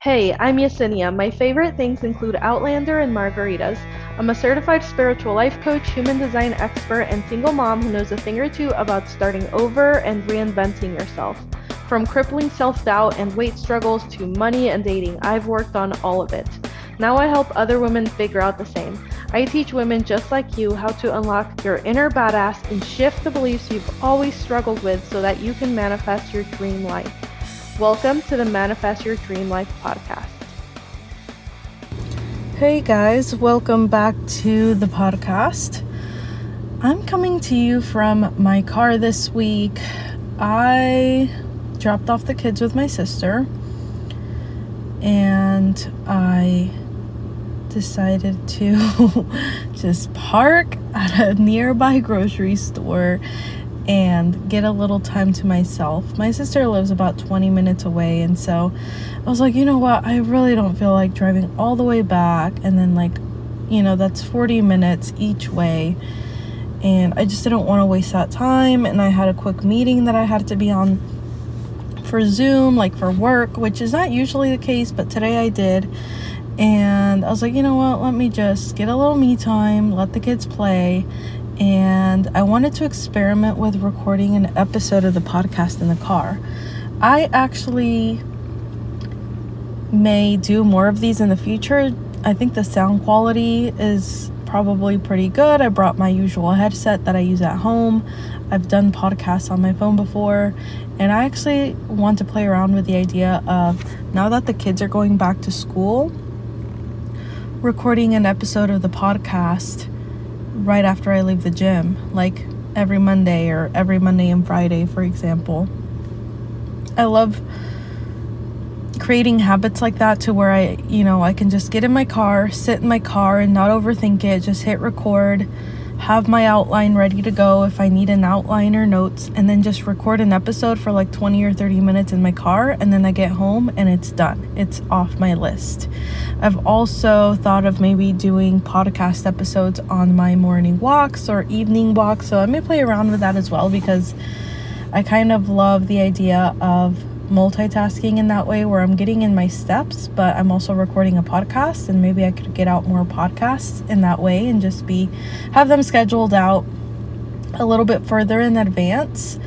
Hey, I'm Yesenia. My favorite things include Outlander and margaritas. I'm a certified spiritual life coach, human design expert, and single mom who knows a thing or two about starting over and reinventing yourself. From crippling self doubt and weight struggles to money and dating, I've worked on all of it. Now I help other women figure out the same. I teach women just like you how to unlock your inner badass and shift the beliefs you've always struggled with so that you can manifest your dream life. Welcome to the Manifest Your Dream Life podcast. Hey guys, welcome back to the podcast. I'm coming to you from my car this week. I dropped off the kids with my sister and I decided to just park at a nearby grocery store and get a little time to myself. My sister lives about 20 minutes away, and so I was like, you know what? I really don't feel like driving all the way back, and then, like, you know, that's 40 minutes each way. And I just didn't want to waste that time. And I had a quick meeting that I had to be on for Zoom, like for work, which is not usually the case, but today I did. And I was like, you know what? Let me just get a little me time, let the kids play, and I wanted to experiment with recording an episode of the podcast in the car. I actually may do more of these in the future. I think the sound quality is probably pretty good. I brought my usual headset that I use at home. I've done podcasts on my phone before, and I actually want to play around with the idea of now that the kids are going back to school, recording an episode of the podcast right after I leave the gym, like every Monday or every Monday and Friday, for example. I love creating habits like that to where I, you know, I can just get in my car, sit in my car and not overthink it, just hit record have my outline ready to go if I need an outline or notes, and then just record an episode for like 20 or 30 minutes in my car, and then I get home and it's done. It's off my list. I've also thought of maybe doing podcast episodes on my morning walks or evening walks, so I may play around with that as well because I kind of love the idea of multitasking in that way where I'm getting in my steps, but I'm also recording a podcast and maybe I could get out more podcasts in that way and just be have them scheduled out a little bit further in advance.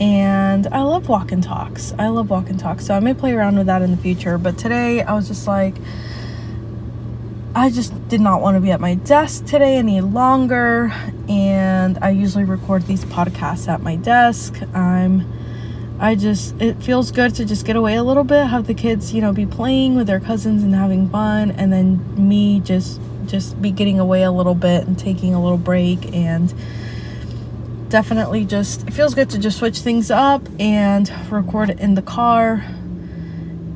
And I love walk and talks. I love walk and talks. So I may play around with that in the future. But today I was just like, I just did not want to be at my desk today any longer. And I usually record these podcasts at my desk. I'm I just it feels good to just get away a little bit, have the kids, you know, be playing with their cousins and having fun and then me just just be getting away a little bit and taking a little break and definitely just it feels good to just switch things up and record in the car.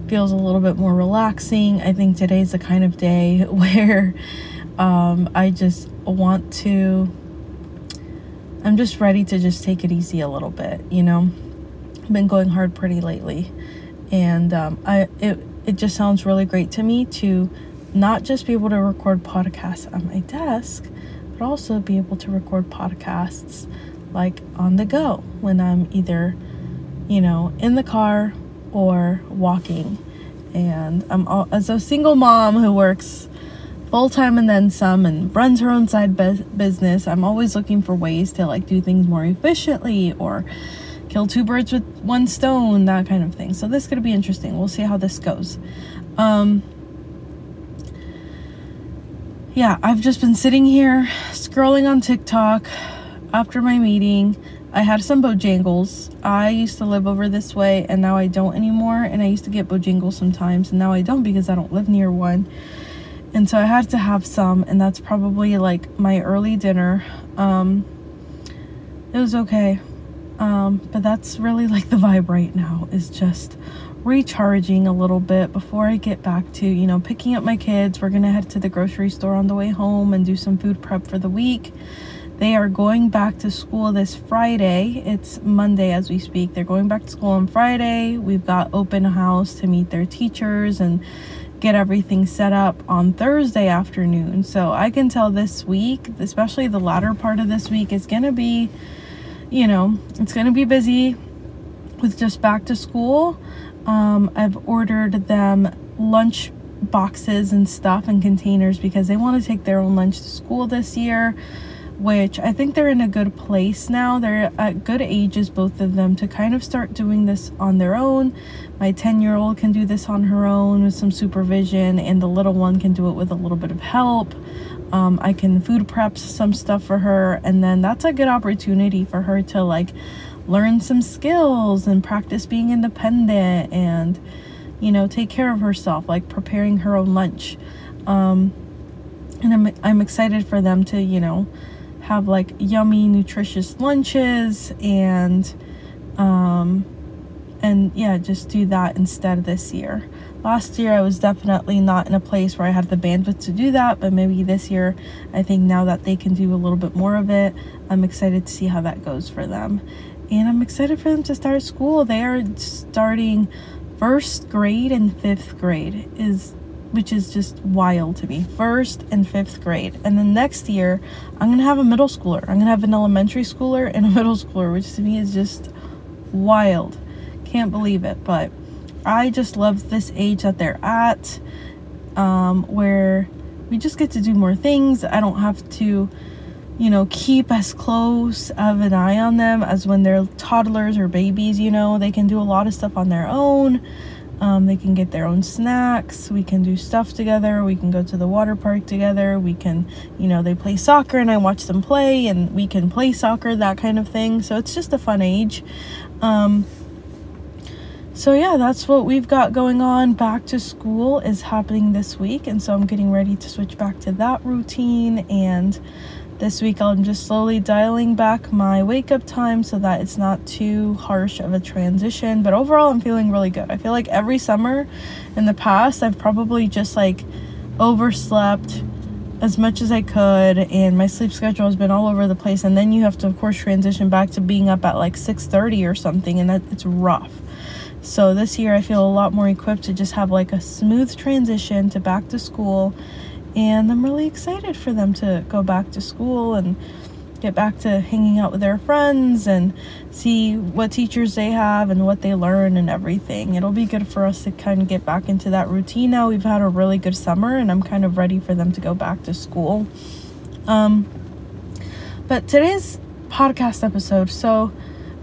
Feels a little bit more relaxing. I think today's the kind of day where um, I just want to I'm just ready to just take it easy a little bit, you know been going hard pretty lately, and um, I it it just sounds really great to me to not just be able to record podcasts on my desk, but also be able to record podcasts like on the go when I'm either, you know, in the car or walking. And I'm all, as a single mom who works full time and then some and runs her own side business, I'm always looking for ways to like do things more efficiently or kill two birds with one stone, that kind of thing. So this to be interesting. We'll see how this goes. Um, yeah, I've just been sitting here scrolling on TikTok after my meeting. I had some Bojangles. I used to live over this way and now I don't anymore. And I used to get Bojangles sometimes and now I don't because I don't live near one. And so I had to have some, and that's probably like my early dinner. Um, it was okay. Um, but that's really like the vibe right now is just recharging a little bit before I get back to, you know, picking up my kids. We're going to head to the grocery store on the way home and do some food prep for the week. They are going back to school this Friday. It's Monday as we speak. They're going back to school on Friday. We've got open house to meet their teachers and get everything set up on Thursday afternoon. So I can tell this week, especially the latter part of this week, is going to be you know, it's going to be busy with just back to school. Um, I've ordered them lunch boxes and stuff and containers because they want to take their own lunch to school this year which I think they're in a good place now. They're at good ages, both of them, to kind of start doing this on their own. My 10 year old can do this on her own with some supervision, and the little one can do it with a little bit of help. Um, I can food prep some stuff for her, and then that's a good opportunity for her to like learn some skills and practice being independent and you know take care of herself like preparing her own lunch. Um, and I'm, I'm excited for them to you know have like yummy nutritious lunches and um and yeah just do that instead this year last year i was definitely not in a place where i had the bandwidth to do that but maybe this year i think now that they can do a little bit more of it i'm excited to see how that goes for them and i'm excited for them to start school they are starting first grade and fifth grade is which is just wild to me. First and fifth grade. And then next year, I'm to have a middle schooler. I'm to have an elementary schooler and a middle schooler, which to me is just wild. Can't believe it. But I just love this age that they're at, um, where we just get to do more things. I don't have to, you know, keep as close of an eye on them as when they're toddlers or babies, you know. They can do a lot of stuff on their own um, they can get their own snacks. We can do stuff together. We can go to the water park together. We can, you know, they play soccer and I watch them play, and we can play soccer, that kind of thing. So it's just a fun age. Um, so yeah, that's what we've got going on. Back to school is happening this week, and so I'm getting ready to switch back to that routine and this week I'm just slowly dialing back my wake up time so that it's not too harsh of a transition. But overall, I'm feeling really good. I feel like every summer in the past, I've probably just like overslept as much as I could and my sleep schedule has been all over the place and then you have to of course transition back to being up at like 6:30 or something and that it's rough. So this year I feel a lot more equipped to just have like a smooth transition to back to school and I'm really excited for them to go back to school and get back to hanging out with their friends and see what teachers they have and what they learn and everything. It'll be good for us to kind of get back into that routine now. We've had a really good summer and I'm kind of ready for them to go back to school. Um, but today's podcast episode, so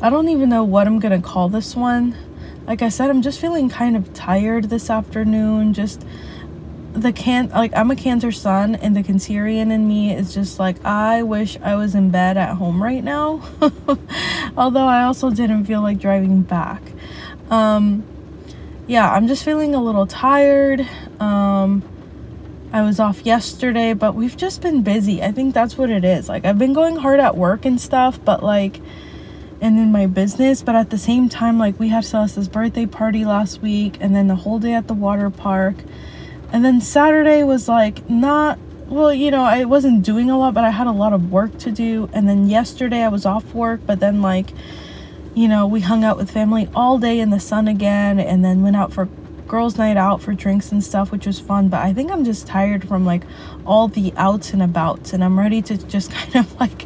I don't even know what I'm going to call this one. Like I said, I'm just feeling kind of tired this afternoon, just the can like I'm a Cancer Sun and the Cancerian in me is just like I wish I was in bed at home right now. Although I also didn't feel like driving back. Um yeah, I'm just feeling a little tired. Um I was off yesterday, but we've just been busy. I think that's what it is. Like I've been going hard at work and stuff, but like and in my business, but at the same time like we had Celeste's birthday party last week and then the whole day at the water park and then Saturday was like not well, you know, I wasn't doing a lot, but I had a lot of work to do. And then yesterday I was off work, but then like you know, we hung out with family all day in the sun again and then went out for girls night out for drinks and stuff which was fun but i think i'm just tired from like all the outs and abouts and i'm ready to just kind of like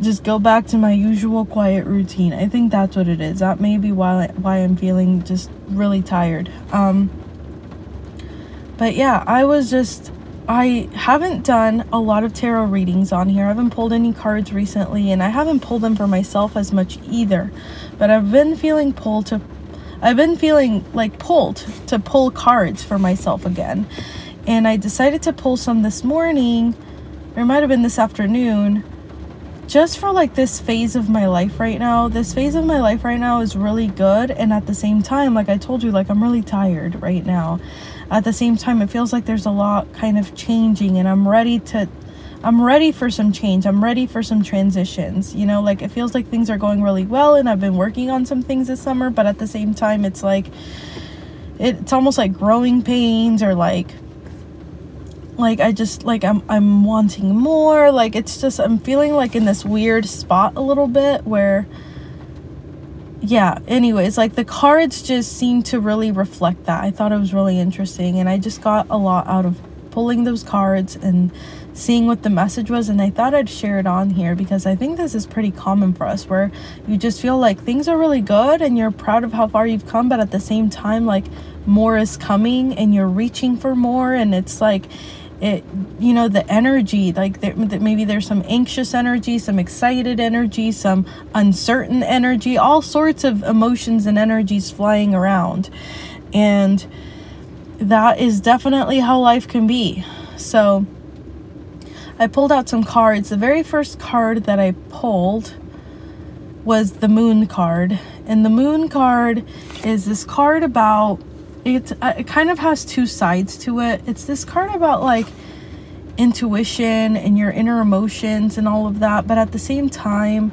just go back to my usual quiet routine i think that's what it is that may be why why i'm feeling just really tired um but yeah, I was just I haven't done a lot of tarot readings on here. I haven't pulled any cards recently and I haven't pulled them for myself as much either. But I've been feeling pulled to I've been feeling like pulled to pull cards for myself again. And I decided to pull some this morning, or it might have been this afternoon, just for like this phase of my life right now. This phase of my life right now is really good. And at the same time, like I told you, like I'm really tired right now at the same time it feels like there's a lot kind of changing and i'm ready to i'm ready for some change i'm ready for some transitions you know like it feels like things are going really well and i've been working on some things this summer but at the same time it's like it's almost like growing pains or like like i just like i'm i'm wanting more like it's just i'm feeling like in this weird spot a little bit where yeah, anyways, like the cards just seem to really reflect that. I thought it was really interesting and I just got a lot out of pulling those cards and seeing what the message was and I thought I'd share it on here because I think this is pretty common for us where you just feel like things are really good and you're proud of how far you've come but at the same time like more is coming and you're reaching for more and it's like it you know the energy like there, maybe there's some anxious energy some excited energy some uncertain energy all sorts of emotions and energies flying around. And that is definitely how life can be. So i pulled out some cards. The very first card that i pulled was the moon card. And the moon card is this card about it's uh, it kind of has two sides to it. It's this card about like intuition and your inner emotions and all of that, but at the same time,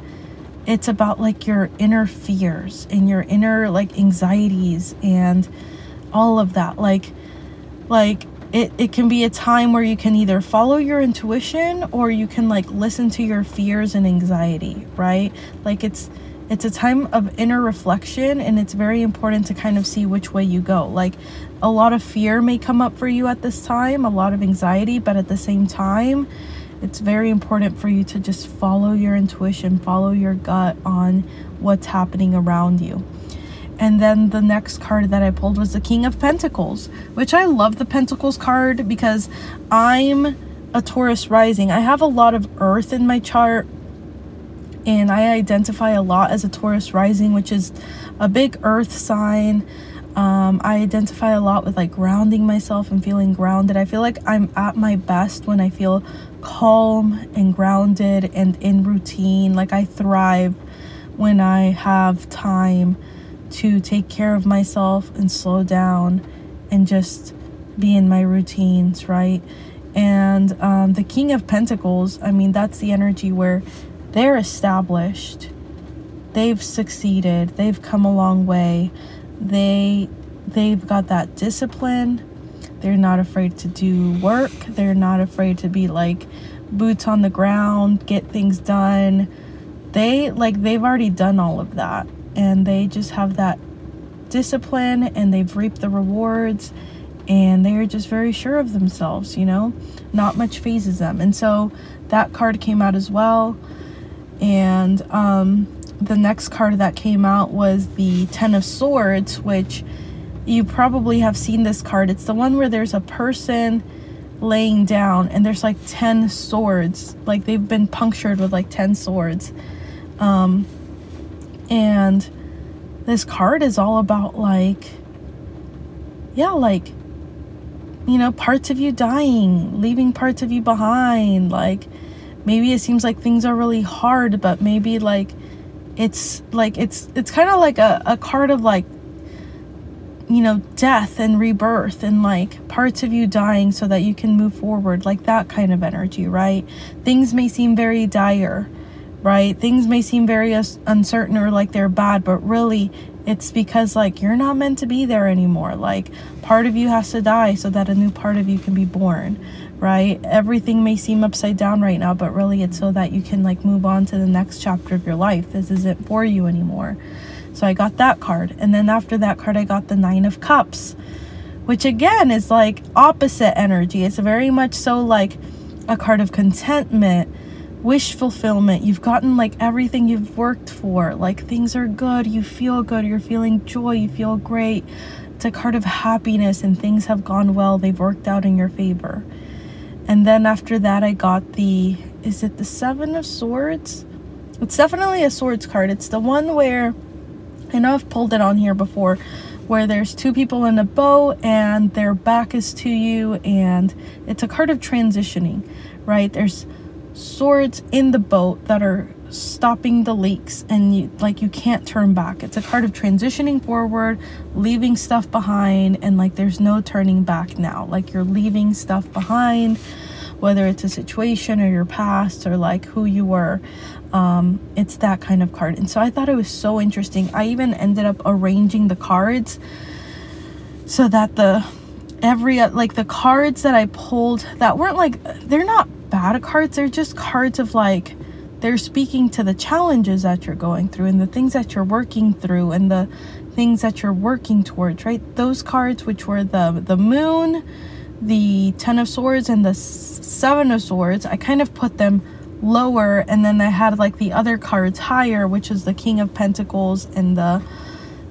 it's about like your inner fears and your inner like anxieties and all of that. Like like it, it can be a time where you can either follow your intuition or you can like listen to your fears and anxiety, right? Like it's it's a time of inner reflection, and it's very important to kind of see which way you go. Like, a lot of fear may come up for you at this time, a lot of anxiety, but at the same time, it's very important for you to just follow your intuition, follow your gut on what's happening around you. And then the next card that I pulled was the King of Pentacles, which I love the Pentacles card because I'm a Taurus rising. I have a lot of earth in my chart, and I identify a lot as a Taurus rising, which is a big earth sign. Um, I identify a lot with like grounding myself and feeling grounded. I feel like I'm at my best when I feel calm and grounded and in routine. Like I thrive when I have time to take care of myself and slow down and just be in my routines, right? And um, the King of Pentacles, I mean, that's the energy where they're established. They've succeeded. They've come a long way. They they've got that discipline. They're not afraid to do work. They're not afraid to be like boots on the ground get things done. They like they've already done all of that and they just have that discipline and they've reaped the rewards and they're just very sure of themselves you know? Not much phases them. And so that card came out as well and um, the next card that came out was the Ten of Swords, which you probably have seen this card. It's the one where there's a person laying down and there's like 10 swords. Like they've been punctured with like 10 swords. Um, and this card is all about like, yeah, like, you know, parts of you dying, leaving parts of you behind, like, maybe it seems like things are really hard but maybe like it's like it's it's kind of like a, a card of like you know death and rebirth and like parts of you dying so that you can move forward like that kind of energy right? Things may seem very dire right? Things may seem very uncertain or like they're bad but really it's because like you're not meant to be there anymore. Like part of you has to die so that a new part of you can be born right? Everything may seem upside down right now, but really it's so that you can like move on to the next chapter of your life. This isn't for you anymore. So I got that card. And then after that card, I got the Nine of Cups, which again is like opposite energy. It's very much so like a card of contentment, wish fulfillment. You've gotten like everything you've worked for. Like things are good. You feel good. You're feeling joy. You feel great. It's a card of happiness and things have gone well. They've worked out in your favor. And then after that, I got the is it the Seven of Swords? It's definitely a swords card. It's the one where I know I've pulled it on here before where there's two people in a boat and their back is to you and it's a card of transitioning, right? There's swords in the boat that are stopping the leaks and you like you can't turn back. It's a card of transitioning forward leaving stuff behind and like there's no turning back now. Like you're leaving stuff behind whether it's a situation or your past or like who you were. Um it's that kind of card. And so i thought it was so interesting. I even ended up arranging the cards so that the every like the cards that i pulled that weren't like they're not bad cards. They're just cards of like they're speaking to the challenges that you're going through and the things that you're working through and the things that you're working towards right those cards which were the the moon the Ten of Swords and the Seven of Swords, I kind of put them lower and then I had like the other cards higher, which is the King of Pentacles and the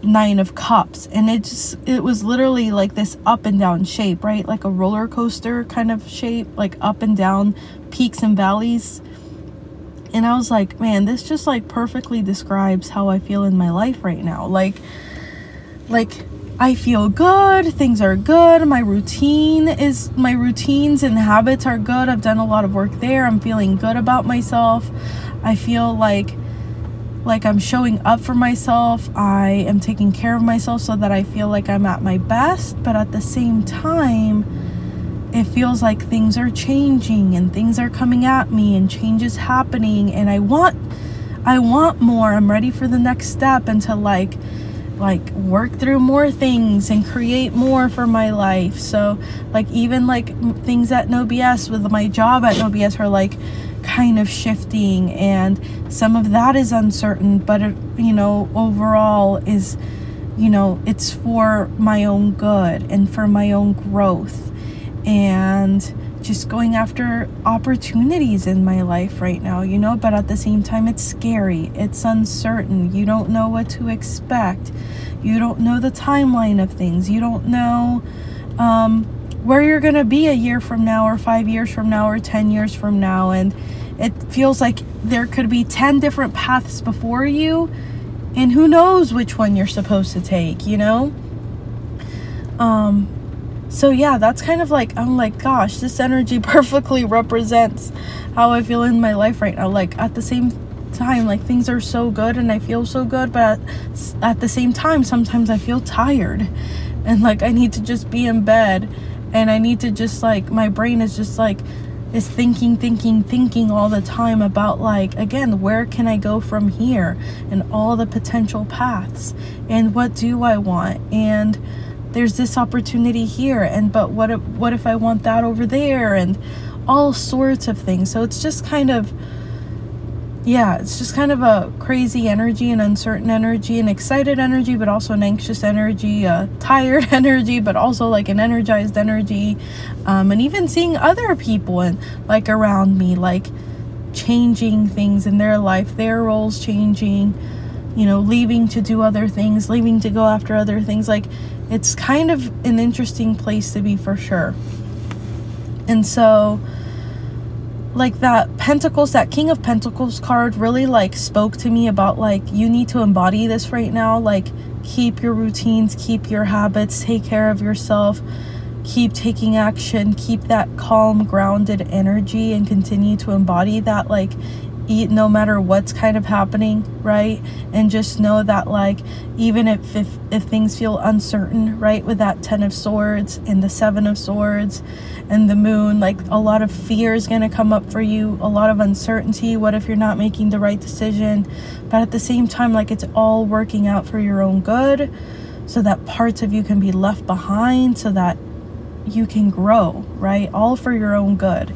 Nine of Cups. And it just, it was literally like this up and down shape, right? Like a roller coaster kind of shape, like up and down peaks and valleys. And I was like, man, this just like perfectly describes how I feel in my life right now. Like, like I feel good, things are good, my routine is my routines and habits are good. I've done a lot of work there. I'm feeling good about myself. I feel like like I'm showing up for myself. I am taking care of myself so that I feel like I'm at my best, but at the same time, it feels like things are changing and things are coming at me and change is happening and I want I want more. I'm ready for the next step and to like like work through more things and create more for my life. So like even like things at No BS with my job at No BS are like kind of shifting and some of that is uncertain, but it, you know overall is you know it's for my own good and for my own growth and just going after opportunities in my life right now, you know, but at the same time, it's scary, it's uncertain, you don't know what to expect, you don't know the timeline of things, you don't know um, where you're going to be a year from now, or five years from now, or 10 years from now, and it feels like there could be 10 different paths before you, and who knows which one you're supposed to take, you know? Um, so yeah that's kind of like i'm like gosh this energy perfectly represents how i feel in my life right now. Like at the same time like things are so good and i feel so good but at the same time sometimes i feel tired. And like i need to just be in bed and i need to just like my brain is just like is thinking thinking thinking all the time about like again where can i go from here and all the potential paths and what do i want? And there's this opportunity here and but what if, what if I want that over there and all sorts of things. So it's just kind of yeah, it's just kind of a crazy energy and uncertain energy and excited energy, but also an anxious energy, a tired energy, but also like an energized energy. Um, and even seeing other people and like around me, like changing things in their life, their roles changing, you know, leaving to do other things, leaving to go after other things. Like it's kind of an interesting place to be for sure. And so like that pentacles that king of pentacles card really like spoke to me about like you need to embody this right now like keep your routines keep your habits take care of yourself keep taking action keep that calm grounded energy and continue to embody that like eat no matter what's kind of happening right? And just know that like even if, if if things feel uncertain right with that ten of swords and the seven of swords and the moon like a lot of fear is going to come up for you a lot of uncertainty. What if you're not making the right decision? But at the same time like it's all working out for your own good so that parts of you can be left behind so that you can grow right? All for your own good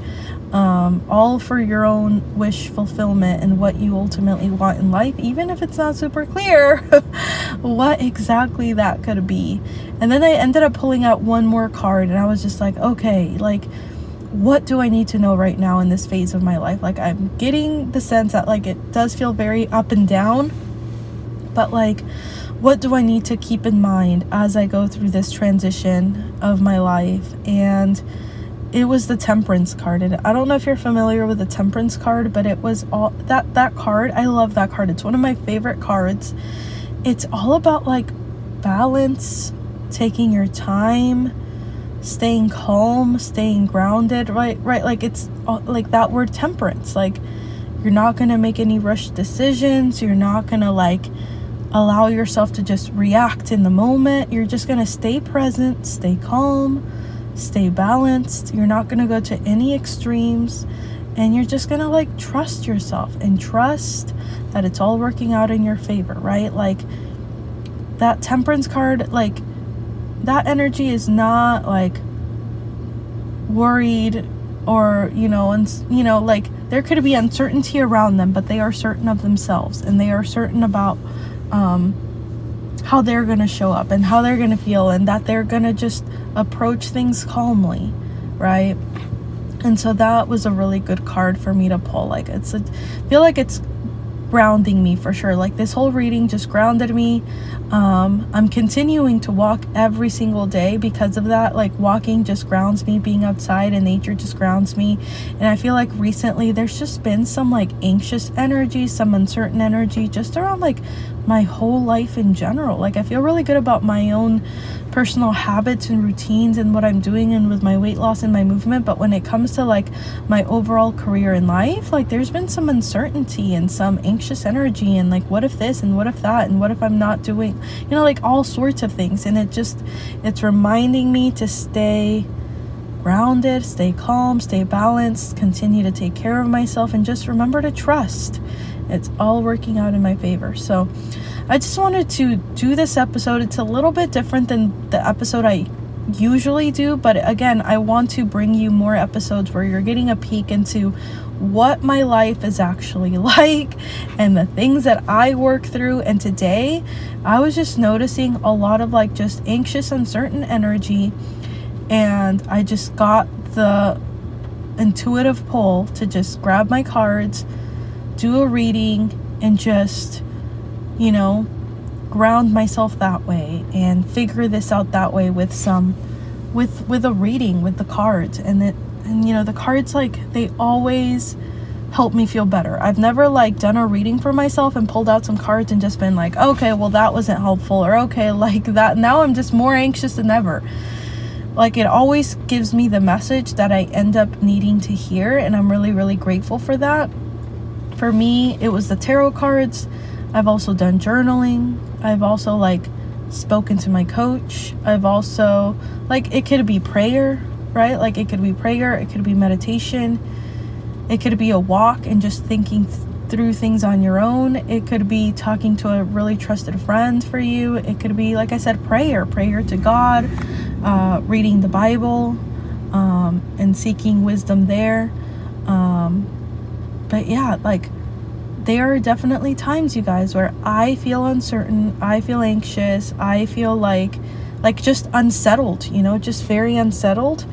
um, all for your own wish fulfillment and what you ultimately want in life, even if it's not super clear what exactly that could be. And then I ended up pulling out one more card, and I was just like, okay, like, what do I need to know right now in this phase of my life? Like, I'm getting the sense that, like, it does feel very up and down, but like, what do I need to keep in mind as I go through this transition of my life? And it was the temperance card and i don't know if you're familiar with the temperance card but it was all that that card i love that card. It's one of my favorite cards. It's all about like balance taking your time staying calm staying grounded right right? Like it's like that word temperance. Like you're not to make any rushed decisions. You're not to like allow yourself to just react in the moment. You're just to stay present stay calm stay balanced. You're not going to go to any extremes. And you're just going to like trust yourself and trust that it's all working out in your favor, right? Like that temperance card, like that energy is not like worried or, you know, and, you know, like there could be uncertainty around them, but they are certain of themselves and they are certain about, um, how they're going to show up and how they're going to feel and that they're going to just approach things calmly, right? And so that was a really good card for me to pull. Like it's a I feel like it's grounding me for sure. Like this whole reading just grounded me. Um, I'm continuing to walk every single day because of that. Like walking just grounds me, being outside and nature just grounds me. And I feel like recently there's just been some like anxious energy, some uncertain energy just around like my whole life in general. Like I feel really good about my own personal habits and routines and what I'm doing and with my weight loss and my movement. But when it comes to like my overall career in life, like there's been some uncertainty and some anxious energy and like what if this and what if that and what if I'm not doing, you know, like all sorts of things. And it just, it's reminding me to stay grounded, stay calm, stay balanced, continue to take care of myself, and just remember to trust. It's all working out in my favor. So, I just wanted to do this episode. It's a little bit different than the episode I usually do, but again, I want to bring you more episodes where you're getting a peek into what my life is actually like and the things that I work through. And today, I was just noticing a lot of like just anxious, uncertain energy, and I just got the intuitive pull to just grab my cards, do a reading, and just you know, ground myself that way and figure this out that way with some with with a reading with the cards and it and you know the cards like they always help me feel better. I've never like done a reading for myself and pulled out some cards and just been like, "Okay, well that wasn't helpful." Or okay, like that now I'm just more anxious than ever. Like it always gives me the message that I end up needing to hear and I'm really really grateful for that. For me, it was the tarot cards I've also done journaling. I've also like spoken to my coach. I've also like it could be prayer, right? Like it could be prayer, it could be meditation. It could be a walk and just thinking th- through things on your own. It could be talking to a really trusted friend for you. It could be, like I said, prayer, prayer to God, uh, reading the Bible, um, and seeking wisdom there. Um, but yeah, like there are definitely times you guys where I feel uncertain, I feel anxious, I feel like like just unsettled, you know, just very unsettled.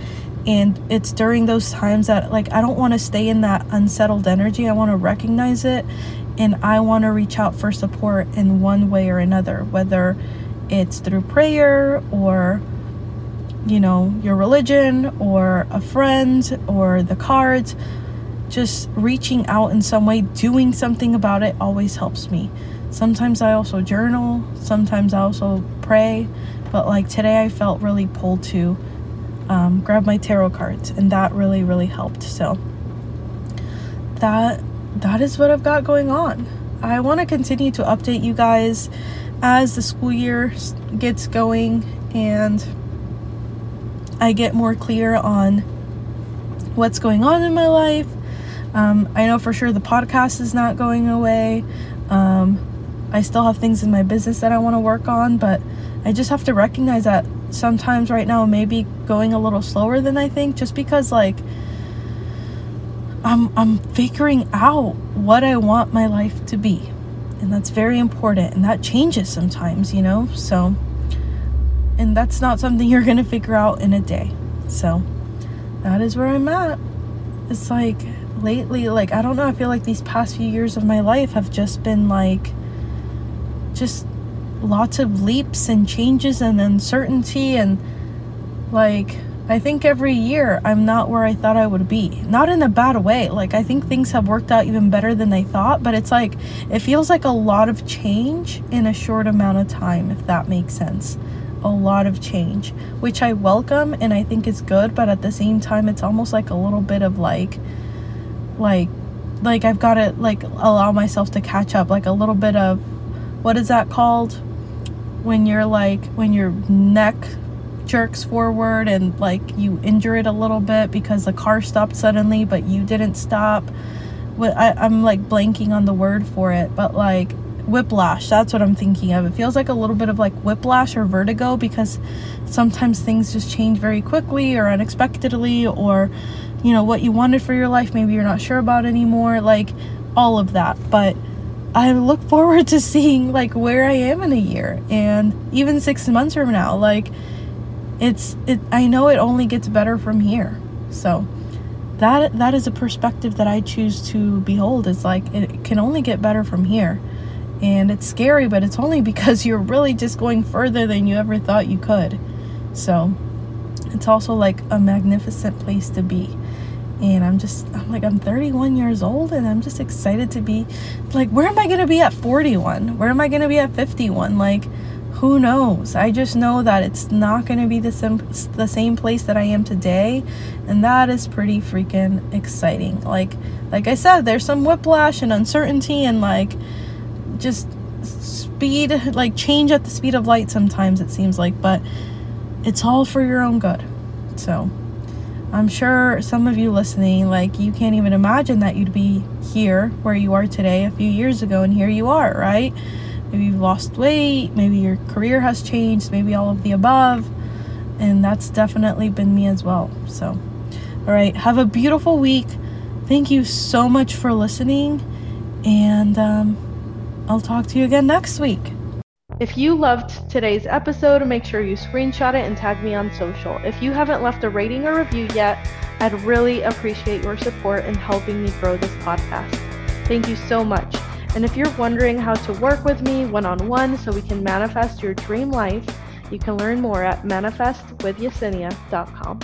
And it's during those times that like I don't want to stay in that unsettled energy. I want to recognize it and I want to reach out for support in one way or another, whether it's through prayer or you know, your religion or a friend or the cards just reaching out in some way, doing something about it always helps me. Sometimes I also journal, sometimes I also pray, but like today I felt really pulled to um, grab my tarot cards, and that really, really helped. So that that is what I've got going on. I want to continue to update you guys as the school year gets going and I get more clear on what's going on in my life um, I know for sure the podcast is not going away. Um, I still have things in my business that I want to work on, but I just have to recognize that sometimes right now maybe going a little slower than I think just because like I'm I'm figuring out what I want my life to be. And that's very important and that changes sometimes, you know? So and that's not something you're going to figure out in a day. So that is where I'm at. It's like lately like i don't know i feel like these past few years of my life have just been like just lots of leaps and changes and uncertainty and like i think every year i'm not where i thought i would be. Not in a bad way like i think things have worked out even better than i thought but it's like it feels like a lot of change in a short amount of time if that makes sense. A lot of change which i welcome and i think is good but at the same time it's almost like a little bit of like like like I've got to like allow myself to catch up like a little bit of what is that called? When you're like when your neck jerks forward and like you injure it a little bit because the car stopped suddenly but you didn't stop. I, i'm like blanking on the word for it but like whiplash that's what i'm thinking of. It feels like a little bit of like whiplash or vertigo because sometimes things just change very quickly or unexpectedly or you know what you wanted for your life maybe you're not sure about anymore like all of that but I look forward to seeing like where I am in a year and even 6 months from now. Like it's it I know it only gets better from here. So that that is a perspective that I choose to behold. It's like it can only get better from here. And it's scary, but it's only because you're really just going further than you ever thought you could. So it's also like a magnificent place to be. And I'm just, I'm like, I'm 31 years old and I'm just excited to be like, where am I going to be at 41? Where am I going to be at 51? Like, who knows? I just know that it's not going to be the same, the same place that I am today. And that is pretty freaking exciting. Like, like I said, there's some whiplash and uncertainty and like just speed, like change at the speed of light sometimes it seems like, but it's all for your own good. So, I'm sure some of you listening, like, you can't even imagine that you'd be here where you are today a few years ago, and here you are, right? Maybe you've lost weight, maybe your career has changed, maybe all of the above. And that's definitely been me as well. So, all right, have a beautiful week. Thank you so much for listening, and um, I'll talk to you again next week. If you loved today's episode, make sure you screenshot it and tag me on social. If you haven't left a rating or review yet, I'd really appreciate your support in helping me grow this podcast. Thank you so much. And if you're wondering how to work with me one on one so we can manifest your dream life, you can learn more at manifestwithyesenia.com.